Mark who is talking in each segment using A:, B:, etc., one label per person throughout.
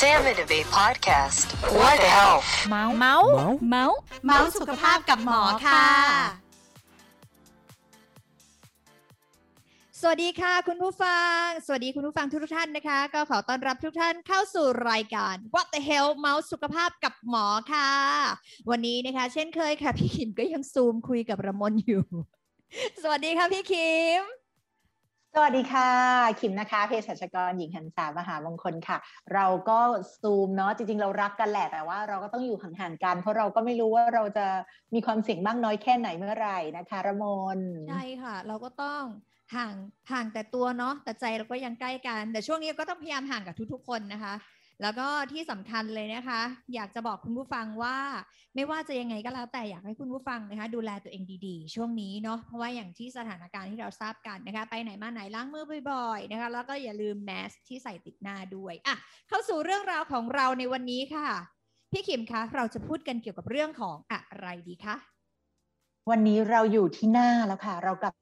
A: Sam and Abe podcast. What the health?
B: เมาส์
C: เมาส์
B: เมาส์
C: เมาส์สุขภาพกับหมอค่ะ สวัสดีค่ะ คุณผู้ฟัง สวัสดีคุณผู้ฟังทุกท่านนะคะ ก็ขอต้อนรับทุกท่านเข้าสู่รายการ What the Health เมาส์สุขภาพกับหมอค่ะ วันนี้นะคะ เช่นเคยค่ะ พี่คิมก็ยังซูมคุยกับระมนอยู่ สวัสดีค่ะพี่คิม
D: สวัสดีค่ะ คิมนะคะเภสัชกรหญิงหันษามหามงคลค่ะ เราก็ซูมเนาะจริง ๆ เรารักกันแหละแต่ว่าเราก็ต้องอยู่ห่างๆกัน เพราะเราก็ไม่รู้ว่าเราจะมีความเสี่ยงบ้างน้อยแค่ไหนเมื่อไหร่นะคะระมน
C: ใช่ค่ะ เราก็ต้องห่างห่างแต่ตัวเนาะแต่ใจเราก็ยังใกล้กัน แต่ช่วงนี้ก็ต้องพยายามห่างกับทุกๆคนนะคะ แล้วก็ที่สำคัญเลยนะคะ อยากจะบอกคุณผู้ฟังว่า ไม่ว่าจะยังไงก็แล้วแต่อยากให้คุณผู้ฟังนะคะ ดูแลตัวเองดีๆ ช่วงนี้เนาะเพราะว่าอย่างที่สถานการณ์ที่เราทราบกันนะคะ ไปไหนมาไหนล้างมือบ่อยๆนะคะ แล้วก็อย่าลืมแมสที่ใส่ติดหน้าด้วยอะเข้าสู่เรื่องราวของเราในวันนี้ค่ะ พี่ขิมคะเราจะพูดกันเกี่ยวกับเรื่องของอะไรดีคะ
D: วันนี้เราอยู่ที่หน้าแล้วค่ะ เรากลับ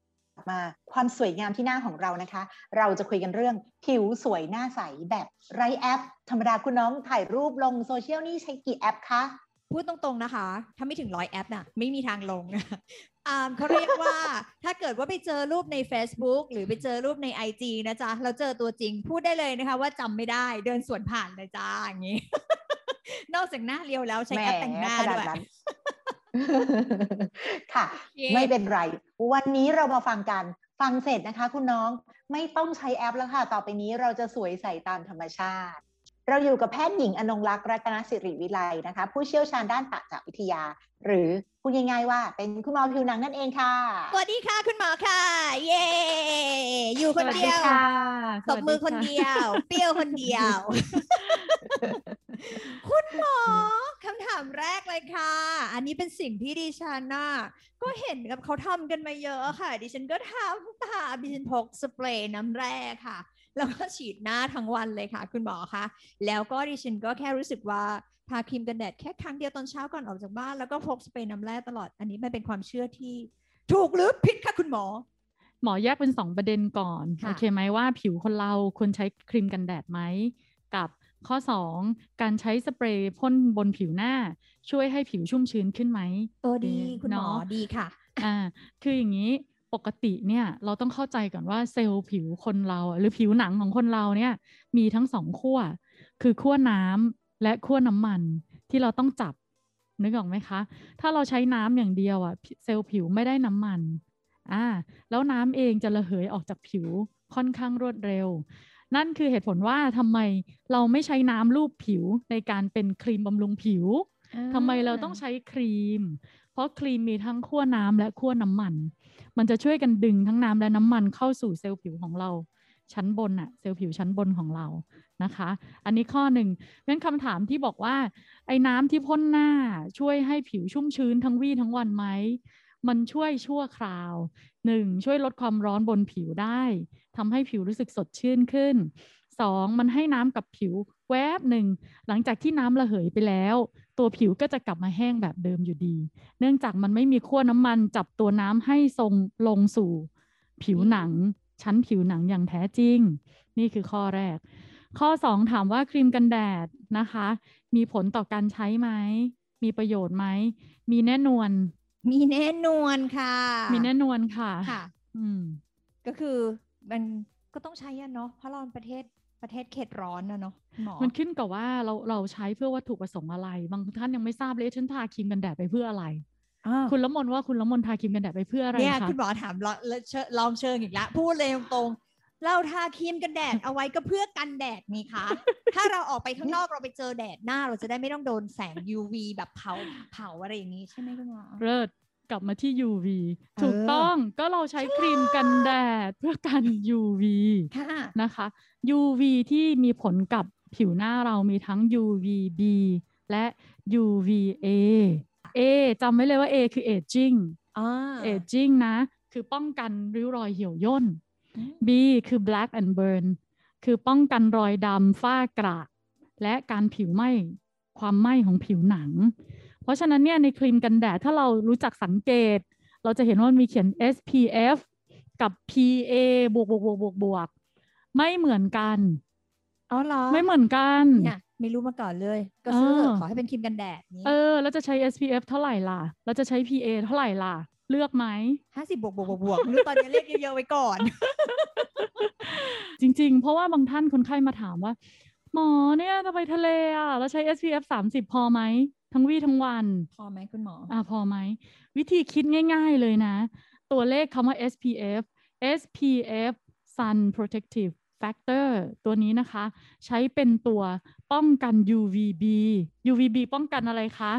D: มาความสวยงามที่หน้าของเรานะคะ เราจะคุยกันเรื่องผิวสวยหน้าใสแบบไร้แอป ธรรมดาคุณน้องถ่ายรูปลงโซเชียลนี่ใช้กี่แอปคะ
C: พูดตรงๆนะคะ ถ้าไม่ถึงร้อยแอปน่ะไม่มีทางลงนะอ่าเขาเรียกว่าถ้าเกิดว่าไปเจอรูปใน Facebook หรือไปเจอรูปใน IG นะจ๊ะ เราเจอตัวจริงพูดได้เลยนะคะ ว่าจำไม่ได้เดินสวนผ่านเลยจ้าอย่างนี้ นอกจากหน้าเรียวแล้วใช้แอปแต่งหน้า
D: ข
C: ด้วย
D: นั้น ค่ะ
C: โอเค
D: ไม่เป็นไร วันนี้เรามาฟังกันฟังเสร็จนะคะ คุณน้องไม่ต้องใช้แอปแล้วค่ะ ต่อไปนี้เราจะสวยใสตามธรรมชาติ เราอยู่กับแพทย์หญิงอนงรักษ์รัตนสิริวิไลนะคะ ผู้เชี่ยวชาญด้านปากจากวิทยา หรือพูดง่ายๆว่า เป็นคุณหมอผิวหนังนั่นเองค่ะ
C: สวัสดีค่ะคุณหมอค่ะ เย้อยู่คนเดียวตบมือคนเดียว เปรี้ยวคนเดียว คุณหมอคำถามแรกเลยค่ะ อันนี้เป็นสิ่งที่ดิฉันน่ะก็เห็นกับเขาทำกันมาเยอะค่ะ ดิฉันก็ทำตามดิฉันพกสเปรย์น้ำแร่ค่ะ แล้วก็ฉีดหน้าทั้งวันเลยค่ะ คุณหมอคะแล้วก็ดิฉันก็แค่รู้สึกว่าทาครีมกันแดดแค่ครั้งเดียวตอนเช้าก่อนออกจากบ้าน แล้วก็พกสเปรย์น้ำแร่ตลอดอันนี้มันเป็นความเชื่อที่ถูกหรือผิดคะคุณหมอ
B: หมอแยกเป็นสองประเด็นก่อน
C: ค่ะ
B: โอเคไหมว่าผิวคนเราควรใช้ครีมกันแดดไหมกับ ข้อ 2 การใช้สเปรย์พ่นบนผิวหน้า ช่วยให้ผิวชุ่มชื้นขึ้นไหม
C: โอ้ดี
B: เออ
C: คุณหมอ
B: เนาะ
C: ดีค่ะ
B: อ่าคืออย่างนี้ปกติเนี่ยเราต้องเข้าใจก่อนว่าเซลล์ผิวคนเราอะหรือผิวหนังของคนเราเนี่ยมีทั้งสองขั้วคือขั้วน้ำและขั้วน้ำมันที่เราต้องจับนึกออกไหมคะ ถ้าเราใช้น้ำอย่างเดียวอะผิเซลล์ผิวไม่ได้น้ำมันอ่าแล้วน้ำเองจะระเหยออกจากผิวค่อนข้างรวดเร็ว นั่นคือเหตุผลว่าทำไมเราไม่ใช้น้ำลูบผิวในการเป็นครีมบำรุงผิวทำไมเราต้องใช้ครีม เพราะครีมมีทั้งขั้วน้ำและขั้วน้ำมัน มันจะช่วยกันดึงทั้งน้ำและน้ำมันเข้าสู่เซลล์ผิวของเรา ชั้นบนอะเซลล์ผิวชั้นบนของเรานะคะ อันนี้ข้อหนึ่งงั้นคำถามที่บอกว่า ไอ้น้ำที่พ่นหน้าช่วยให้ผิวชุ่มชื้นทั้งวี่ทั้งวันไหมมันช่วยชั่วคราว หนึ่งช่วยลดความร้อนบนผิวได้ทำให้ผิวรู้สึกสดชื่นขึ้นสองมันให้น้ำกับผิวแวบหนึ่งหลังจากที่น้ำระเหยไปแล้ว ตัวผิวก็จะกลับมาแห้งแบบเดิมอยู่ดี เนื่องจากมันไม่มีขั้วน้ำมันจับตัวน้ำให้ทรงลงสู่ ผิวหนัง ชั้นผิวหนังอย่างแท้จริง นี่คือข้อแรก ข้อ 2 ถามว่าครีมกันแดดนะคะ มีผลต่อการใช้ไหมมีประโยชน์ไหมมีแน่นวน
C: มีแน่นอนค่ะ
B: มีแน่นวนค่ะ
C: ค่ะ
B: อืม
C: ก็คือมันก็ต้องใช้อะเนาะเพราะเราเป็นประเทศประเทศเขตร้อนนะเนาะหมอ
B: มันขึ้นกับว่าเราเราใช้เพื่อวัตถุประสงค์อะไร บางท่านยังไม่ทราบเลยเอ๊ะฉันทาครีมกันแดดไปเพื่ออะไร
C: อ่า
B: คุณละมนว่าคุณละมนทาครีมกันแดดไปเพื่ออะไร
C: เนี่ย
B: คะ
C: คุณหมอถามลองเชิญลองเชิงอีกแล้วพูดเลยตรงๆ เราทาครีมกันแดดเอาไว้ก็เพื่อกันแดดนี่คะ ถ้าเราออกไปข้างนอกเราไปเจอแดดหน้า เราจะได้ไม่ต้องโดนแสง UV แบบเผาเผาอะไรอย่างนี้ใช่ไหมคุณหมอ
B: เลิศกลับมาที่ UV
C: เออ
B: ถูกต้องก็เราใช้ครีมกันแดดเพื่อกัน UV
C: ค่ะ
B: นะคะ UV ที่มีผลกับผิวหน้าเรามีทั้ง UVB และ UVA A จำไว้เลยว่า A คือ aging
C: อ่า
B: aging นะ คือป้องกันริ้วรอยเหี่ยวย่น
C: อืม
B: B คือ black and burn คือป้องกันรอยดำฝ้ากระและการผิวไหม้ความไหม้ของผิวหนัง เพราะฉะนั้นเนี่ยในครีมกันแดดถ้าเรารู้จักสังเกต เราจะเห็นว่ามันมีเขียน SPF กับ PA บวกบวกบวกบวกบวกไม่เหมือนกัน
C: อ๋อเหรอ
B: ไม่เหมือนกัน
C: เนี่ยไม่รู้มาก่อนเลย ก็ซื้อ
B: เออ
C: ขอให้เป็นครีมกันแดดนี้
B: เออ แล้วจะใช้ SPF เท่าไหร่ล่ะ แล้วจะใช้ PA เท่าไหร่ล่ะ เลือกไหม
C: ห้าสิบบวกบวกบวกบวกหรือตอนนี้เลขเยอะๆไว้ก่อน
B: จริง ๆ เพราะว่าบางท่านคนไข้มาถามว่า หมอเนี่ยจะไปทะเลอะแล้วใช้ SPF 30 พอไหมทั้งวี่ทั้งวัน
C: พอไหมคุณหมอ
B: อ่าพอไหม วิธีคิดง่ายๆเลยนะ ตัวเลขคำว่า SPF SPF Sun Protective Factor ตัวนี้นะคะ ใช้เป็นตัวป้องกัน UVB UVB ป้องกันอะไรคะ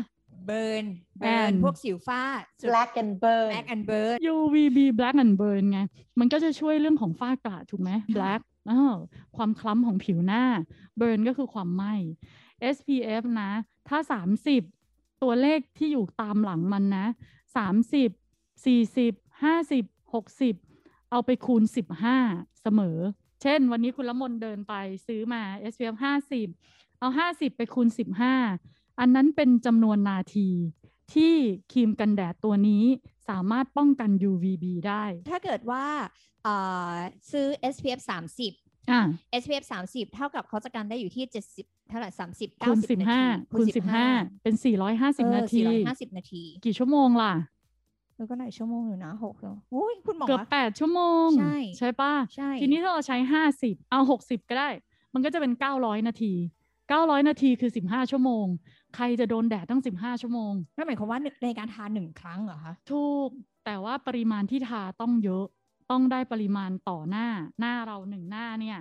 C: เบิร์นเบิร์น
B: And
C: พวกสิวฟ้า
D: black and burn
C: แบล็กแอนเบิร์น
B: UVB black and burn ไง มันก็จะช่วยเรื่องของฝ้ากระถูกไหม black อ้าวความคล้ำของผิวหน้า burn ก็คือความไหม้ SPF นะ ถ้า 30 ตัวเลขที่อยู่ตามหลังมันนะ 30 40 50 60 เอาไปคูณ 15 เสมอ เช่น วันนี้คุณละมนเดินไปซื้อมา SPF 50 เอา 50 ไปคูณ 15 อันนั้นเป็นจำนวนนาทีที่ครีมกันแดดตัวนี้สามารถป้องกัน UVB ได้
C: ถ้าเกิดว่าเอ่อซื้อ SPF 30
B: อะ
C: SPF 30 เท่ากับเขาจะกันได้อยู่ที่ 70 เท่าไหร่30
B: คูณ
C: 90นาที
B: 15คูณ15 เป็น 450 นาที
C: 450 นาที
B: กี่ชั่วโมงล่ะ
C: แล้วก็หลายชั่วโมงอยู่นะหกแล้วอุ้ยคุณหมอ
B: เกือบ8ชั่วโมง
C: ใช่
B: ใช่ป่ะ
C: ใช่
B: ทีนี้ถ้าเราใช้50เอา60ก็ได้ มันก็จะเป็น900นาที900นาทีคือ15ชั่วโมง ใครจะโดนแดดตั้ง 15 ชั่วโมง
C: นั่นหมายความว่าในการทานหนึ่งครั้งเหรอคะ
B: ถูกแต่ว่าปริมาณที่ทาต้องเยอะต้องได้ปริมาณต่อหน้าหน้าเราหนึ่งหน้าเนี่ย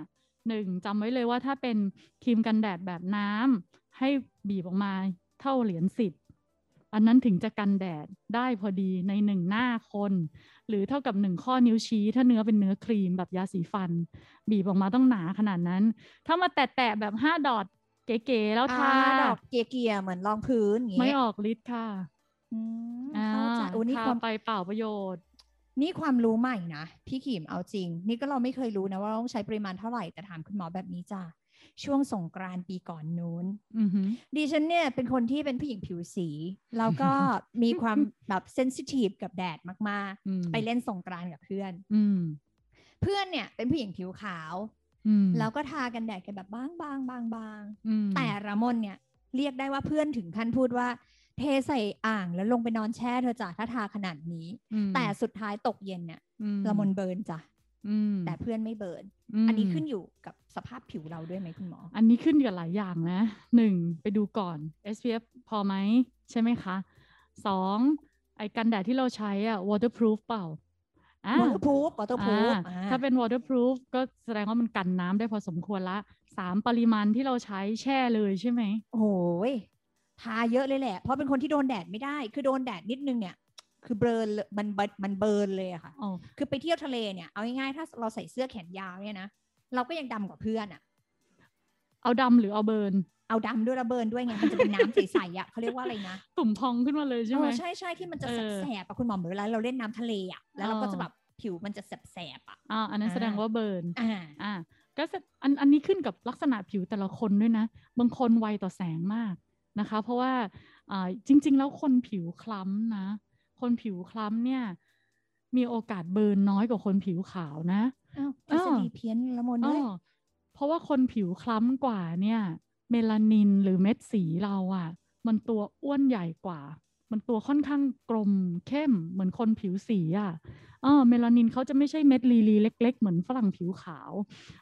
B: หนึ่งจำไว้เลยว่าถ้าเป็นครีมกันแดดแบบน้ำให้บีบออกมาเท่าเหรียญสิบอันนั้นถึงจะกันแดดได้พอดีในหนึ่งหน้าคน หรือเท่ากับหนึ่งข้อนิ้วชี้ ถ้าเนื้อเป็นเนื้อครีมแบบยาสีฟัน บีบออกมาต้องหนาขนาดนั้น ถ้ามาแตะๆแบบห้าดอท เก๋ๆแล้วทา
C: อ่ดอกเกียร์ๆเหมือนรองพื้นอย่างงี้
B: ไม่ออกฤทธิ์ค่ะ
C: อืม
B: อ่า
C: เข้าใจโอ้นี่
B: ทา
C: ความ
B: ไปเปล่าประโยชน์
C: นี่ความรู้ใหม่นะพี่ขีมเอาจริง นี่ก็เราไม่เคยรู้นะว่าเราต้องใช้ปริมาณเท่าไหร่แต่ถามคุณหมอแบบนี้จ้ะช่วงสงกรานต์ปีก่อนนู้น
B: อือหือ
C: ดิฉันเนี่ยเป็นคนที่เป็นผู้หญิงผิวสี แล้วก็มีความแบบเซนซิทีฟกับแดดมาก
B: อืม
C: ๆไปเล่นสงกรานต์กับเพื่อน
B: อืม
C: เพื่อนเนี่ยเป็นผู้หญิงผิวขาว
B: อืม
C: แล้วก็ทากันแดดกันแบบบางบางบางบาง
B: อืม
C: แต่ระมนเนี่ยเรียกได้ว่าเพื่อนถึงขั้นพูดว่า เทใส่อ่างแล้วลงไปนอนแช่เธอะจ้ะถ้าทาขนาดนี้
B: อืม
C: แต่สุดท้ายตกเย็นเนี่ย
B: อืม
C: ละมนเบิร์นจ้ะ
B: อืม
C: แต่เพื่อนไม่เบิร์น
B: ม
C: อันนี้ขึ้นอยู่กับสภาพผิวเราด้วยไหมคุณหมอ
B: อันนี้ขึ้นกับหลายอย่างนะหนึ่งไปดูก่อน SPF พอไหมใช่ไหมคะสองไอ้กันแดดที่เราใช้อะ waterproof เปล่า อ่า
C: waterproof waterproof
B: อ่า
C: อ่า
B: ถ้าเป็น waterproof ก็แสดงว่ามันกันน้ำได้พอสมควรละสามปริมาณที่เราใช้แช่เลยใช่ไหม
C: โอ้ยทาเยอะเลยแหละ เพราะเป็นคนที่โดนแดดไม่ได้ คือโดนแดดนิดนึงเนี่ย คือเบิร์นเลยมันเบิร์นมันเบิร์นเลยอะค่ะ
B: อ๋อ
C: คือไปเที่ยวทะเลเนี่ยเอาง่ายๆถ้าเราใส่เสื้อแขนยาวเนี่ยนะเราก็ยังดำกว่าเพื่อนอะ
B: เอาดำหรือเอาเบิร์น
C: เอาดำด้วยระเบิร์นด้วยไงมันจะเป็นน้ำใสๆอะเขาเรียกว่าอะไรนะ
B: ตุ่มพองขึ้นมาเลยใช่ไหม
C: เออใช่ใช่ที่มันจะ
B: เออ
C: แสบๆอะคุณหมอเหมือนเวลาเราเล่นน้ำทะเลอะแล้วเราก็จะ
B: อ๋อ
C: แบบผิวมันจะแสบๆอะ
B: อ่าอันนั้นแสดง
C: อ่า
B: ว่าเบิร์น
C: อ่า
B: อ่าก็แสอันอันนี้ขึ้นกับลักษณะผิวแต่ละคนด้วยนะ บางคนไวต่อแสงมากนะคะ เพราะว่าอ่าจริง ๆ แล้วคนผิวคล้ำนะ คนผิวคล้ำเนี่ยมีโอกาสเบิร์นน้อยกว่าคนผิวขาวนะ
C: อ้าวท
B: อ้
C: ฤ
B: อ
C: ษฎีเพี้ยนละมน
B: อ๋
C: ด้วย
B: อเพราะว่าคนผิวคล้ำกว่าเนี่ย เมลานินหรือเม็ดสีเราอะ่ะ มันตัวอ้วนใหญ่กว่า มันตัวค่อนข้างกลมเข้มเหมือนคนผิวสีอะ่ะเออเมลานินเขาจะไม่ใช่เม็ดลีลีเล็ก ๆ เหมือนฝรั่งผิวขาว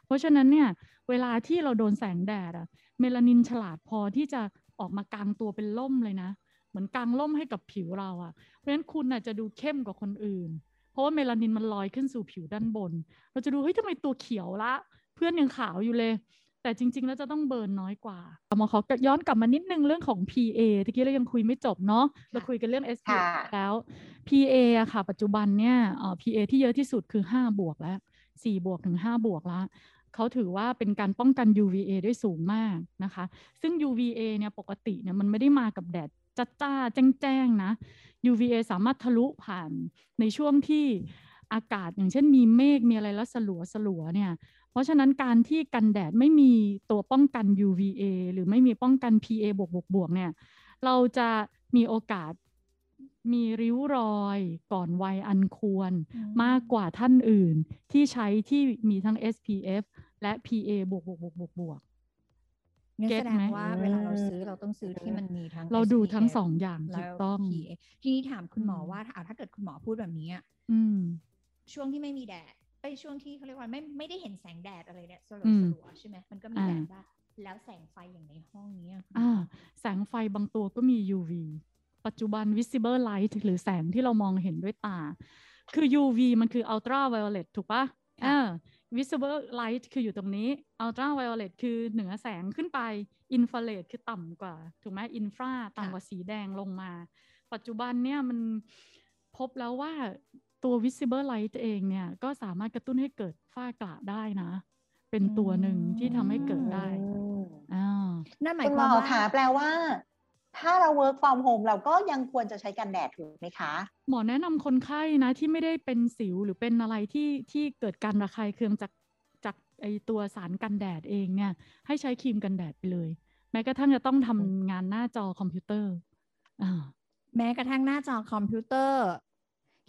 B: เพราะฉะนั้นเนี่ย เวลาที่เราโดนแสงแดดอะเมลานินฉลาดพอที่จะออกมากางตัวเป็นล่มเลยนะ เหมือนกางล่มให้กับผิวเราอะเพราะฉะนั้นคุณน่ะจะดูเข้มกว่าคนอื่น เพราะว่าเมลานินมันลอยขึ้นสู่ผิวด้านบน เราจะดูเฮ้ยทำไมตัวเขียวละ เพื่อนยังขาวอยู่เลย แต่จริง ๆ แล้วจะต้องเบิร์นน้อยกว่าหมอขอย้อนกลับมานิดนึงเรื่องของ PA ตะกี้เรายังคุยไม่จบเนาะเราคุยกันเรื่อง SPF
D: ค่ะ
B: แล้ว PA อะค่ะ ปัจจุบันเนี่ยเอ่อ PA ที่เยอะที่สุดคือ 5 บวกแล้ว 4 บวกถึง 5 บวกแล้วเขาถือว่าเป็นการป้องกัน UVA ได้สูงมากนะคะ ซึ่ง UVA เนี่ยปกติเนี่ยมันไม่ได้มากับแดดจ้าจ้าๆแจ้งๆนะ UVA สามารถทะลุผ่านในช่วงที่อากาศอย่างเช่นมีเมฆมีอะไรแล้วสลัวสลัวๆเนี่ย เพราะฉะนั้นการที่กันแดดไม่มีตัวป้องกัน UVA หรือไม่มีป้องกัน PA บวกบวกบวกเนี่ย เราจะมีโอกาสมีริ้วรอยก่อนวัยอันควร
C: อืม
B: มากกว่าท่านอื่นที่ใช้ที่มีทั้ง SPF และ PA บวกบวกบวกบวกบวก
C: งั้น
B: เก็
C: แส
B: ต
C: ดง
B: ไหม
C: ว่าเวลาเราซื้อเราต้องซื้อที่มันมีทั้ง
B: เราดูทั้ง
C: SPF
B: สองอย่าง
C: แล้
B: ถู
C: ว
B: กต้อง
C: PA ทีนี้ถามคุณหมอ
B: อืม
C: ว่าอะถ้าเกิดคุณหมอพูดแบบนี้อะ
B: อืม
C: ช่วงที่ไม่มีแดด ไอ้ยช่วงที่เขาเรียกว่าไม่ไม่ได้เห็นแสงแดดอะไรเนี่ยสลั
B: อื
C: ว
B: ม
C: สลัวใช่ไหมมันก็มี
B: อ่า
C: แดดบ้างแล้วแสงไฟอย่างในห้องเนี้ยคุณหม
B: อ่า
C: อ
B: แสงไฟบางตัวก็มี UV ปัจจุบัน visible light หรือแสงที่เรามองเห็นด้วยตา คือ UV มันคือ ultra violet ถูกปะ
C: ค่ะ
B: อ่า visible light คืออยู่ตรงนี้ ultra violet คือเหนือแสงขึ้นไป infrared คือต่ำกว่า ถูกไหม infra ต่ำกว่าสีแดงลงมา ปัจจุบันเนี่ยมันพบแล้วว่า ตัว visible light เองเนี่ย ก็สามารถกระตุ้นให้เกิดฝ้ากระได้นะ เป็นตัวหนึ่งที่ทำให้เกิดได้
D: อืม
B: อ่า
C: นั่นหมาย
D: ค
C: วา
D: ม
C: ว่าคุ
D: ณ
C: หมอ
D: คะแปลว่า ถ้าเรา work from home เราก็ยังควรจะใช้กันแดดถูกไหมคะ
B: หมอแนะนำคนไข้นะ ที่ไม่ได้เป็นสิวหรือเป็นอะไรที่ที่เกิดการระคายเคืองจากจากไอตัวสารกันแดดเองเนี่ย ให้ใช้ครีมกันแดดไปเลย แม้กระทั่งจะต้องทำงานหน้าจอคอมพิวเตอร์อ่า
C: แม้กระทั่งหน้าจอคอมพิวเตอร์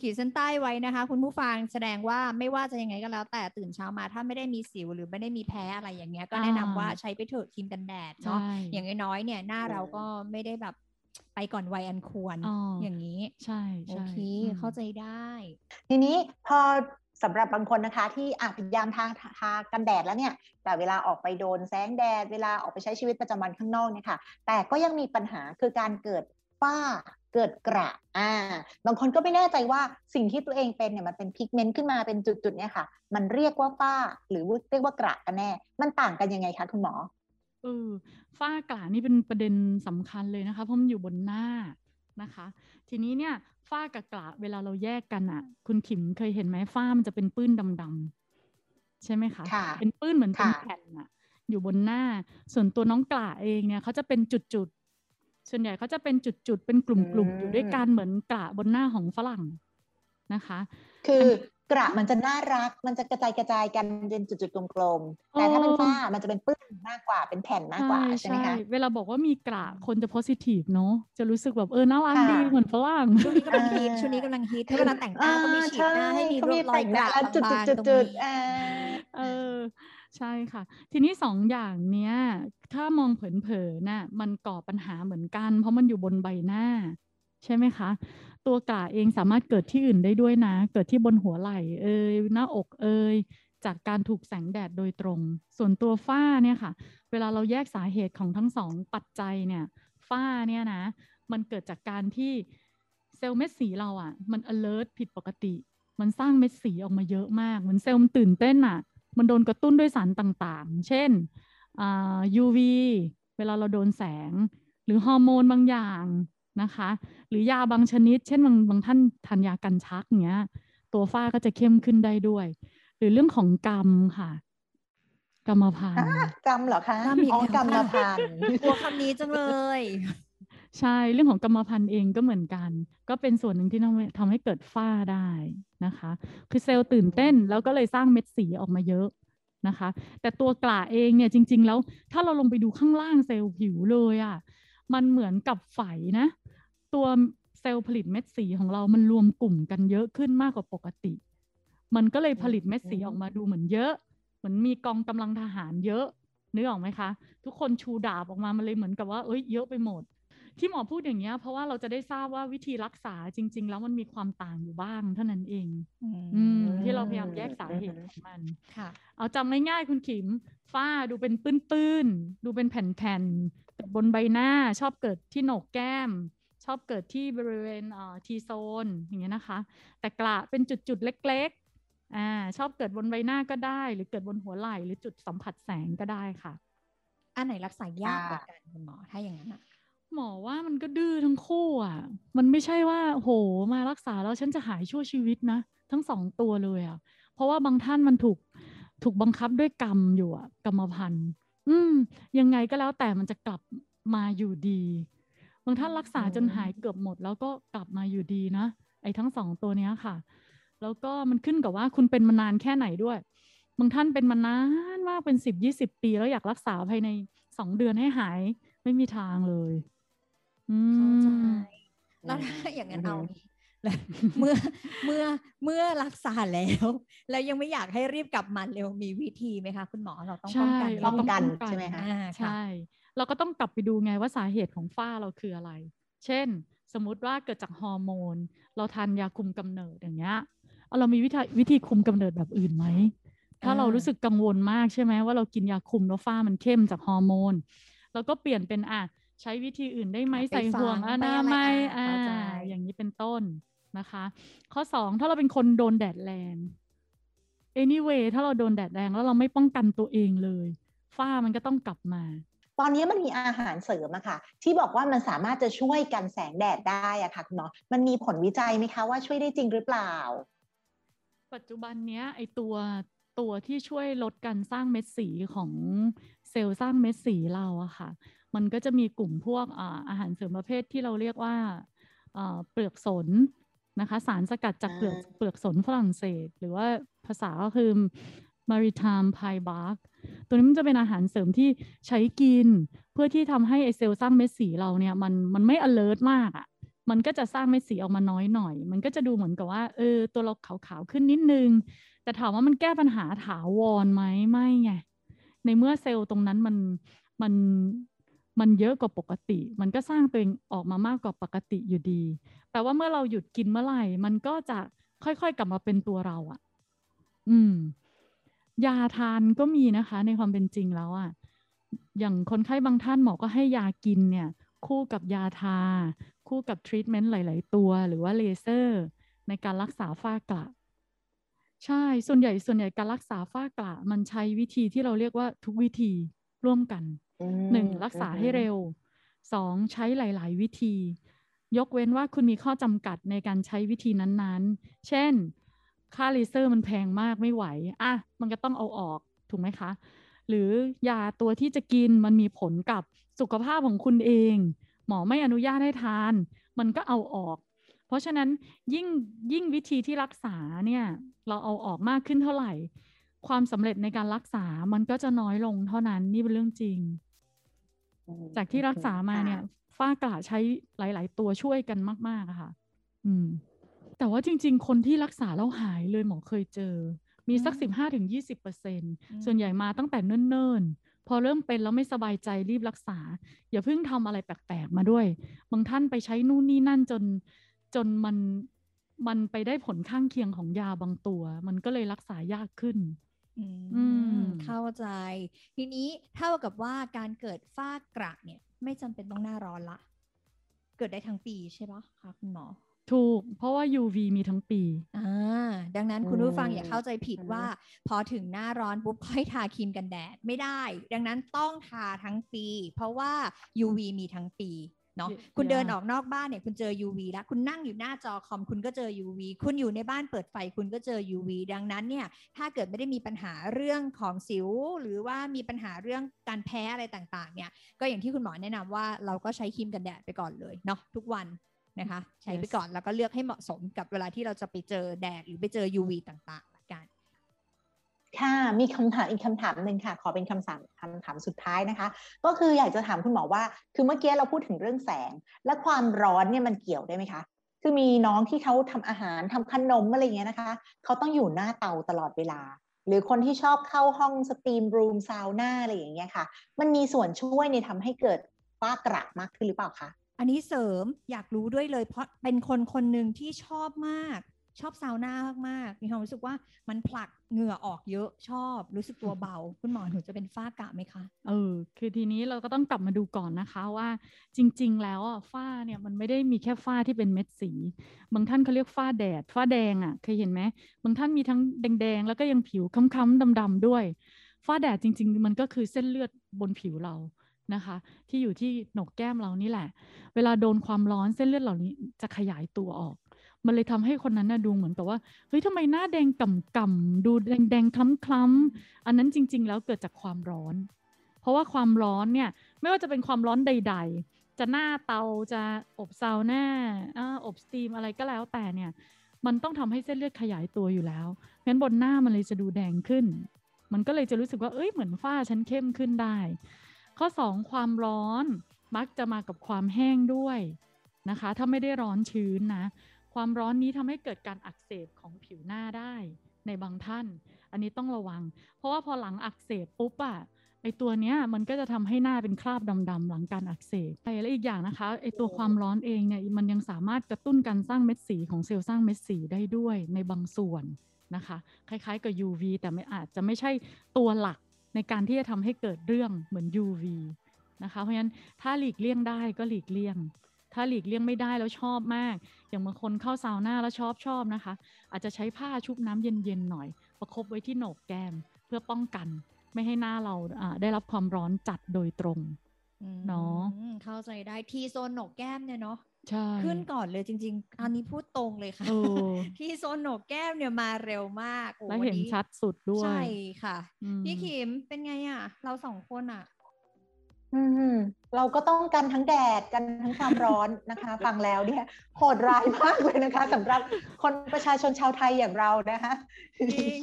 C: ขีดเส้นใต้ไว้นะคะ คุณผู้ฟังแสดงว่าไม่ว่าจะยังไงก็แล้ว แต่ตื่นเช้ามาถ้าไม่ได้มีสิวหรือไม่ได้มีแพ้อะไรอย่างเงี้ยก็แนะนำว่าใช้ไปเถอะครีมกันแดดเนาะ
B: ใช่
C: อย่างน้อยๆเนี่ยหน้าเราก็ไม่ได้แบบไปก่อนวัยอันควร
B: อ๋อ
C: อ
B: อย่าง
C: นี้
B: ใช่
C: โอ
B: ใช่
C: เค
B: อืม
C: เข้าใจได้
D: ทีนี้พอสำหรับบางคนนะคะ ที่อาพยายามทาทากันแดดแล้วเนี่ย แต่เวลาออกไปโดนแสงแดด เวลาออกไปใช้ชีวิตประจำวันข้างนอกเนี่ยค่ะ แต่ก็ยังมีปัญหาคือการเกิด ฝ้าเกิดกระอ่า บางคนก็ไม่แน่ใจว่าสิ่งที่ตัวเองเป็นเนี่ยมันเป็นพิกเมนต์ขึ้นมาเป็นจุดๆเนี่ยค่ะ มันเรียกว่าฝ้าหรือเรียกว่ากระกันแน่ มันต่างกันยังไงคะคุณหมอ
B: เออฝ้ากระนี่เป็นประเด็นสำคัญเลยนะคะ เพราะมันอยู่บนหน้านะคะ ทีนี้เนี่ยฝ้ากับกระเวลาเราแยกกันอะคุณขิมเคยเห็นไหมฝ้ามันจะเป็นปื้นดำๆใช่ไหมคะ
D: ค่ะ
B: เป็นปื้นเหมือนเป็น
D: ค่ะ
B: แผ่นอะอยู่บนหน้า ส่วนตัวน้องกระเองเนี่ยเขาจะเป็นจุดๆ ส่วนใหญ่เขาจะเป็นจุดๆ เป็นกลุ่มๆ อยู่ด้วยกันเหมือนกระบนหน้าของฝรั่งนะคะ
D: คือกระมันจะน่ารัก มันจะกระจายกระจายกันเป็นจุดๆ กลมๆ แต่ถ้าเป็นฝ้ามันจะเป็นปื้นมากกว่า เป็นแผ่นมากกว่าใช่ไหมคะ
B: เวลาบอกว่ามีกระคนจะ positive เนอะจะรู้สึกแบบเออน่ารัก
D: ค่ะ
B: ดีเหมือนฝรั่ง
C: ช่วงนี้กำลังฮิต
D: อ่า
C: ช่วงนี้กำลังฮิตถ้าเวลาแต่งหน้าก็มีฉีดหน้าให้มี
D: เขา
C: ร
D: มี
C: อยรอ
D: แต่
C: ย
D: ง
C: ก
D: หน้า
C: ระ
D: แล้วจุด
C: บางๆตรง
D: จุด
C: นี้
D: ๆๆอ่า
B: เออ ใช่ค่ะ ทีนี้สองอย่างเนี้ย ถ้ามองเผินๆน่ะมันก่อปัญหาเหมือนกัน เพราะมันอยู่บนใบหน้า ใช่ไหมคะ ตัวกระเองสามารถเกิดที่อื่นได้ด้วยนะ เกิดที่บนหัวไหล่เอยหน้าอกเอยจากการถูกแสงแดดโดยตรง ส่วนตัวฝ้าเนี่ยค่ะ เวลาเราแยกสาเหตุของทั้งสองปัจจัยเนี่ย ฝ้าเนี่ยนะ มันเกิดจากการที่เซลล์เม็ดสีเราอะ่ะ มัน alert ผิดปกติ มันสร้างเม็ดสีออกมาเยอะมาก เหมือนเซลล์มันตื่นเต้นอะ่ะ มันโดนกระตุ้นด้วยสารต่างๆ เช่นอ่า UV เวลาเราโดนแสง หรือฮอร์โมนบางอย่างนะคะ หรือยาบางชนิด เช่นบางบางท่านทานยากันชักเงี้ย ตัวฝ้าก็จะเข้มขึ้นได้ด้วย หรือเรื่องของกรรมค่ะกรรมพันธุ์
D: กรรมเหรอคะ
C: กรรมอีก
D: อ๋อ
C: แล้ว
D: กรรม
C: ค่ะ
D: พันธุ์
C: กลัวคำนี้จังเลย
B: ใช่เรื่องของกรรมพันธุ์เองก็เหมือนกัน ก็เป็นส่วนหนึ่งที่ทำให้ทำให้เกิดฝ้าได้นะคะ คือเซลล์ตื่นเต้นแล้วก็เลยสร้างเม็ดสีออกมาเยอะนะคะ แต่ตัวกระเองเนี่ยจริง ๆ แล้วถ้าเราลงไปดูข้างล่างเซลล์ผิวเลยอะ่ะมันเหมือนกับไฝนะ ตัวเซลล์ผลิตเม็ดสีของเรามันรวมกลุ่มกันเยอะขึ้นมากกว่าปกติ มันก็เลยผลิตเม็ดสีออกมาดูเหมือนเยอะ เหมือนมีกองกำลังทหารเยอะนึกออกไหมคะ ทุกคนชูดาบออกมามันเลยเหมือนกับว่าเอ้ยเยอะไปหมด ที่หมอพูดอย่างเงี้ย เพราะว่าเราจะได้ทราบว่าวิธีรักษาจริง ๆ แล้วมันมีความต่างอยู่บ้าง เท่านั้นเองอืมที่เราพยายามแยกสาเหตุของมัน
C: ค่ะ
B: เอาจำง่ายๆคุณขิม ฝ้าดูเป็นปื้นๆ ดูเป็นแผ่นๆเกิดบนใบหน้าชอบเกิดที่โหนกแก้ม ชอบเกิดที่บริเวณเอ่อทีโซนอย่างเงี้ยนะคะ แต่กระเป็นจุดๆเล็กๆอ่าชอบเกิดบนใบหน้าก็ได้ หรือเกิดบนหัวไหล่หรือจุดสัมผัสแสงก็ได้ค่ะ
C: อันไหนรักษายากกว่า
D: ค่ะ
C: กันคุณหมอถ้าอย่างนั้นอะ
B: หมอว่ามันก็ดื้อทั้งคู่อะ มันไม่ใช่ว่าโหมารักษาแล้วฉันจะหายชั่วชีวิตนะ ทั้งสองตัวเลยอะ เพราะว่าบางท่านมันถูกถูกบังคับด้วยกรรมอยู่อะกรรมพันธุ์อืม ยังไงก็แล้วแต่มันจะกลับมาอยู่ดี บางท่านรักษาจนหายเกือบหมด แล้วก็กลับมาอยู่ดีนะไอ้ทั้งสองตัวเนี้ยค่ะ แล้วก็มันขึ้นกับว่าคุณเป็นมานานแค่ไหนด้วยบางท่านเป็นมานานมากเป็นสิบยี่สิบปี แล้วอยากรักษาภายในสองเดือนให้หาย ไม่มีทางเลย
C: เข้าใจ
B: ม
C: แล้วถ้าอย่างนั้นเอางี้แล้วเมื่อเมื่อเมื่อรักษาแล้ว แล้วยังไม่อยากให้รีบกลับมาเร็วมีวิธีไหมคะ คุณหมอเราต้องป้อง
B: ใช่
C: กัน
B: เราต้อง
D: ป้องกัน
B: ป้องกัน
D: ใช่ไหมคะ
C: อ่าค่ะ
B: ใช่ เราก็ต้องกลับไปดูไงว่าสาเหตุของฝ้าเราคืออะไร เช่น สมมุติว่าเกิดจากฮอร์โมน เราทานยาคุมกำเนิดอย่างเงี้ยเอาเรามีวิธีวิธีคุมกำเนิดแบบอื่นไหมถ้าเรารู้สึกกังวลมากใช่ไหมว่าเรากินยาคุมแล้วฝ้ามันเข้มจากฮอร์โมนเราก็เปลี่ยนเป็นอะ ใช้วิธีอื่นได้ไหม
C: ไป
B: ใส่ห่วง
C: ฝั
B: อง
C: ไป
B: นา
C: อะไร
B: มัย
C: อะ
B: อ่า
C: เข้าใจ
B: อย่างนี้เป็นต้นนะคะ ข้อสองถ้าเราเป็นคนโดนแดดแรง anyway ถ้าเราโดนแดดแรงแล้วเราไม่ป้องกันตัวเองเลย ฝ้ามันก็ต้องกลับมา
D: ตอนนี้มันมีอาหารเสริมอะค่ะ ที่บอกว่ามันสามารถจะช่วยกันแสงแดดได้อะค่ะคุณหมอมันมีผลวิจัยไหมคะว่าช่วยได้จริงหรือเปล่า
B: ปัจจุบันเนี้ยไอตัวตัวที่ช่วยลดการสร้างเม็ดสีของเซลล์สร้างเม็ดสีเราอะค่ะ มันก็จะมีกลุ่มพวกอาอาหารเสริมประเภทที่เราเรียกว่าเอ่อเปลือกสนนะคะ สารสกัดจากเปลือก
D: อ่า
B: เปลือกสนฝรั่งเศส หรือว่าภาษาก็คือ maritime pie bark ตัวนี้มันจะเป็นอาหารเสริมที่ใช้กิน เพื่อที่ทำให้ไอเซลล์สร้างเม็ดสีเราเนี่ยมันมันไม่ alert มากอะมันก็จะสร้างเม็ดสีออกมาน้อยหน่อย มันก็จะดูเหมือนกับว่าเออตัวเราขาวๆขึ้นนิดนึง แต่ถามว่ามันแก้ปัญหาถาวรไหมไม่ไง ในเมื่อเซลล์ตรงนั้นมันมัน มันเยอะกว่าปกติ มันก็สร้างตัวเองออกมามากกว่าปกติอยู่ดี แต่ว่าเมื่อเราหยุดกินเมื่อไหร่ มันก็จะค่อยๆกลับมาเป็นตัวเราอะ่ะ อืม ยาทานก็มีนะคะ ในความเป็นจริงแล้วอะ่ะ อย่างคนไข้บางท่านหมอก็ให้ยากินเนี่ย คู่กับยาทา คู่กับทรีทเมนต์หลาย ๆ ตัว หรือว่าเลเซอร์ ในการรักษาฝ้ากระใช่ ส่วนใหญ่ส่วนใหญ่การรักษาฝ้ากระมันใช้วิธีที่เราเรียกว่าทุกวิธีร่วมกัน หนึ่งรักษาให้
D: อือฮึ
B: เร็วสองใช้หลาย ๆ วิธี ยกเว้นว่าคุณมีข้อจำกัดในการใช้วิธีนั้นๆ เช่น ค่าเลเซอร์มันแพงมากไม่ไหว อะ มันก็ต้องเอาออกถูกไหมคะ หรือยาตัวที่จะกินมันมีผลกับสุขภาพของคุณเอง หมอไม่อนุญาตให้ทาน มันก็เอาออก เพราะฉะนั้นยิ่งยิ่งวิธีที่รักษาเนี่ย เราเอาออกมากขึ้นเท่าไหร่ ความสำเร็จในการรักษามันก็จะน้อยลงเท่านั้นนี่เป็นเรื่องจริง
D: อืม
B: จากที่รักษามาเนี่ย
D: ค่ะ
B: ฝ้ากระใช้หลาย ๆ ตัวช่วยกันมาก ๆอะค่ะ อืม แต่ว่าจริง ๆ คนที่รักษาแล้วหายเลยหมอเคยเจอ มีสัก
C: อืม
B: สิบห้าถึงยี่สิบเปอร์เซ็น
C: ม
B: ส่วนใหญ่มาตั้งแต่เนิ่น ๆพอเริ่มเป็นแล้วไม่สบายใจรีบรักษา อย่าเพิ่งทำอะไรแปลกๆมาด้วยบางท่านไปใช้นู่นนี่นั่นจนจนมันมันไปได้ผลข้างเคียงของยาบางตัว มันก็เลยรักษายากขึ้น
C: อื
B: อืม
C: ม เข้าใจ ทีนี้เท่ากับว่าการเกิดฝ้ากระเนี่ย ไม่จำเป็นต้องหน้าร้อนละ เกิดได้ทั้งปีใช่ปะคะคุณหมอ
B: ถูก เพราะว่า UV มีทั้งปี
C: อ่าดังนั้นคุณผู้ฟังอย่าเข้าใจผิด
D: อืม
C: ว่า พอถึงหน้าร้อนปุ๊บค่อยทาครีมกันแดดไม่ได้ ดังนั้นต้องทาทั้งปี เพราะว่า UV มีทั้งปี เนาะ
B: เย
C: คุณเดิน
B: ยาก
C: ออกนอกบ้านเนี่ยคุณเจอ UV แล้วคุณนั่งอยู่หน้าจอคอมคุณก็เจอ UV คุณอยู่ในบ้านเปิดไฟคุณก็เจอ UV ดังนั้นเนี่ยถ้าเกิดไม่ได้มีปัญหาเรื่องของสิว หรือว่ามีปัญหาเรื่องการแพ้อะไรต่างๆ เนี่ยก็อย่างที่คุณหมอแนะนำว่าเราก็ใช้ครีมกันแดดไปก่อนเลยเนาะทุกวันนะคะใช้ไป
B: Yes
C: ก่อนแล้วก็เลือกให้เหมาะสมกับเวลาที่เราจะไปเจอแดดหรือไปเจอ UV ต่างๆละกัน
D: ค่ะ มีคำถามอีกคำถามหนึ่งค่ะ ขอเป็นคำถามคำถามสุดท้ายนะคะ ก็คืออยากจะถามคุณหมอว่า คือเมื่อกี้เราพูดถึงเรื่องแสง และความร้อนเนี่ยมันเกี่ยวได้ไหมคะ คือมีน้องที่เขาทำอาหารทำขนมอะไรเงี้ยนะคะ เขาต้องอยู่หน้าเตาตลอดเวลา หรือคนที่ชอบเข้าห้อง steam room ซาวน่าอะไรอย่างเงี้ยค่ะ มันมีส่วนช่วยในทำให้เกิดฝ้ากระมากขึ้นหรือเปล่าคะ
C: อันนี้เสริมอยากรู้ด้วยเลยเพราะเป็นคนคนหนึ่งที่ชอบมาก ชอบซาวน่ามากๆมีความรู้สึกว่ามันผลักเหงื่อออกเยอะชอบรู้สึกตัวเบา คุณหมอหนูจะเป็นฝ้ากระไหมคะ
B: เออคือทีนี้เราก็ต้องกลับมาดูก่อนนะคะว่าจริง ๆ แล้วอะฝ้าเนี่ยมันไม่ได้มีแค่ฝ้าที่เป็นเม็ดสี บางท่านเขาเรียกฝ้าแดดฝ้าแดงอะเคยเห็นไหมบางท่านมีทั้งแดงๆ แล้วก็ยังผิวค้ำๆดำๆด้วยฝ้าแดดจริง ๆ มันก็คือเส้นเลือดบนผิวเรานะคะ ที่อยู่ที่หนกแก้มเรานี่แหละ เวลาโดนความร้อนเส้นเลือดเหล่านี้จะขยายตัวออก มันเลยทำให้คนนั้นน่ะดูเหมือนกับว่าเฮ้ยทำไมหน้าแดงก่ำๆดูแดงๆคล้ำๆอันนั้นจริง ๆ แล้วเกิดจากความร้อน เพราะว่าความร้อนเนี่ยไม่ว่าจะเป็นความร้อนใด ๆ จะหน้าเตาจะอบซาวน่าอบสตีมอะไรก็แล้วแต่เนี่ยมันต้องทำให้เส้นเลือดขยายตัวอยู่แล้วงั้นบนหน้ามันเลยจะดูแดงขึ้น มันก็เลยจะรู้สึกว่าเอ้ยเหมือนฝ้าฉันเข้มขึ้นได้ ข้อ 2 ความร้อนมักจะมากับความแห้งด้วยนะคะ ถ้าไม่ได้ร้อนชื้นนะ ความร้อนนี้ทำให้เกิดการอักเสบของผิวหน้าได้ในบางท่าน อันนี้ต้องระวัง เพราะว่าพอหลังอักเสบปุ๊บอะไอตัวเนี้ยมันก็จะทำให้หน้าเป็นคราบดำๆหลังการอักเสบใช่และอีกอย่างนะคะไอตัวความร้อนเองเนี่ยมันยังสามารถกระตุ้นการสร้างเม็ดสีของเซลล์สร้างเม็ดสีได้ด้วยในบางส่วนนะคะ คล้ายๆกับ UV แต่ไม่อาจจะไม่ใช่ตัวหลักในการที่จะทำให้เกิดเรื่องเหมือน UV นะคะ เพราะฉะนั้นถ้าหลีกเลี่ยงได้ก็หลีกเลี่ยง ถ้าหลีกเลี่ยงไม่ได้แล้วชอบมาก อย่างบางคนเข้าซาวน่าแล้วชอบชอบนะคะ อาจจะใช้ผ้าชุบน้ำเย็นๆหน่อย ประคบไว้ที่โหนกแก้มเพื่อป้องกัน ไม่ให้หน้าเราอ่าได้รับความร้อนจัดโดยตรงเนาะ
C: อืมเข้าใจได้ทีโซนโหนกแก้มเนี่ยเนาะ
B: ใช่
C: ขึ้นก่อนเลยจริง ๆ อันนี้พูดตรงเลยค่ะ
B: เออ
C: ที่โซนโหนกแก้มเนี่ยมาเร็วมากโอ้
B: และ
C: วั
B: เห็น
C: นี้
B: ชัดสุดด้วย
C: ใช่ค่ะ
B: อืม
C: พี่ขิมเป็นไงอะ เราสองคนอะ
D: อืมเราก็ต้องกันทั้งแดดกันทั้งความร้อนนะคะ ฟังแล้วเนี่ยโหดร้ายมากเลยนะคะสำหรับคนประชาชนชาวไทยอย่างเรานะคะ
C: จริง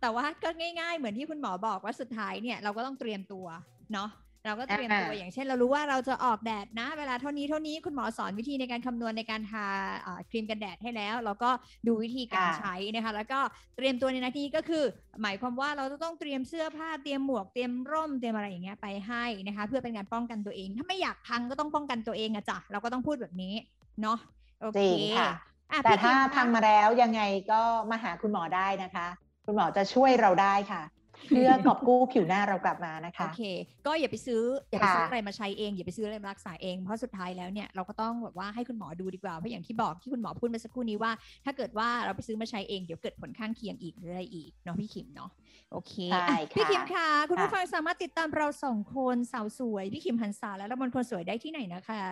C: แต่ว่าก็ง่าย ๆ เหมือนที่คุณหมอบอกว่าสุดท้ายเนี่ยเราก็ต้องเตรียมตัวเนาะ เราก็เตรียมตัว
D: อ่า
C: อย่างเช่น เรารู้ว่าเราจะออกแดดนะ เวลาเท่านี้เท่านี้คุณหมอสอนวิธีในการคำนวณในการทาอ่าครีมกันแดดให้แล้ว เราก็ดูวิธีการใช้นะคะแล้วก็เตรียมตัวในหนาทีก็คือ หมายความว่าเราจะต้องเตรียมเสื้อผ้าเตรียมหมวกเตรียมร่มเตรียมอะไรอย่างเงี้ยไปให้นะคะเพื่อเป็นการป้องกันตัวเอง ถ้าไม่อยากพังก็ต้องป้องกันตัวเองอะจ้ะเราก็ต้องพูดแบบนี้เนาะโอ
D: จ
C: เค
D: ริงค่ะ
C: อะ
D: แต่
C: พี่
D: ถ้า
C: คิมคะ
D: พังมาแล้วยังไงก็มาหาคุณหมอได้นะคะ คุณหมอจะช่วยเราได้ค่ะ เพื่อกอบกู้ผิวหน้าเรากลับมานะคะ
C: โอเค ก็อย่าไปซื้อ อย่าไปซื้อ
D: ค่ะ
C: อะไรมาใช้เอง อย่าไปซื้ออะไรมารักษาเอง เพราะสุดท้ายแล้วเนี่ยเราก็ต้องแบบว่าให้คุณหมอดูดีกว่า เพราะอย่างที่บอกที่คุณหมอพูดเมื่อสักครู่นี้ว่า ถ้าเกิดว่าเราไปซื้อมาใช้เองเดี๋ยวเกิดผลข้างเคียงอีกหรืออะไรอีกเนาะพี่ขิมเนาะ โอเค
D: ใช่
C: อะ
D: ค่ะ
C: พี่ขิมค่ะ คุณผู้
D: ค่ะ
C: ฟังสามารถติดตามเราสองคนสาวสวย พี่ขิมหันษาและละมนคนสวยได้ที่ไหนนะคะ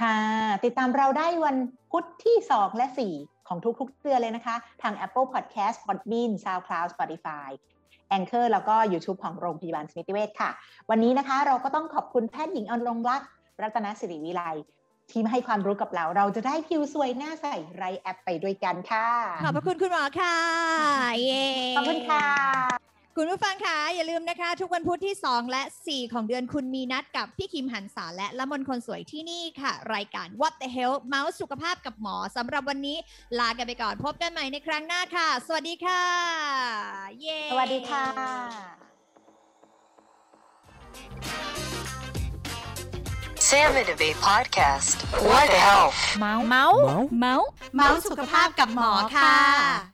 D: ค่ะ ติดตามเราได้วันพุธที่ 2 และ 4 ของทุกๆเดือนเลยนะคะ ทาง Apple Podcast Podbean SoundCloud Spotify Anchor แล้วก็ YouTube ของโรงพยาบาลสมิติเวชค่ะ วันนี้นะคะเราก็ต้องขอบคุณแพทย์หญิงอรงรักษ์รัตนสิริวิไลที่มาให้ความรู้กับเรา เราจะได้ผิวสวยหน้าใสไรแอปไปด้วยกันค่ะ
C: ขอบพระคุณคุณหมอค่ะ เย้
D: ขอบคุณค่ะ
C: คุณผู้ฟังคะอย่าลืมนะคะ ทุกวันพุธที่ 2 และ 4 ของเดือนคุณมีนัดกับพี่คิมหันษาและละมนคนสวยที่นี่ค่ะ รายการ What the Health เมาส์สุขภาพกับหมอสำหรับวันนี้ลากันไปก่อนพบกันใหม่ในครั้งหน้าค่ะ สวัสดีค่ะ เย้
D: สวัสดีค่ะ
A: Salmon Debate Podcast. What the health?
C: เมาส์เมาส์เมาส์เมาส์สุขภาพกับหมอค่ะ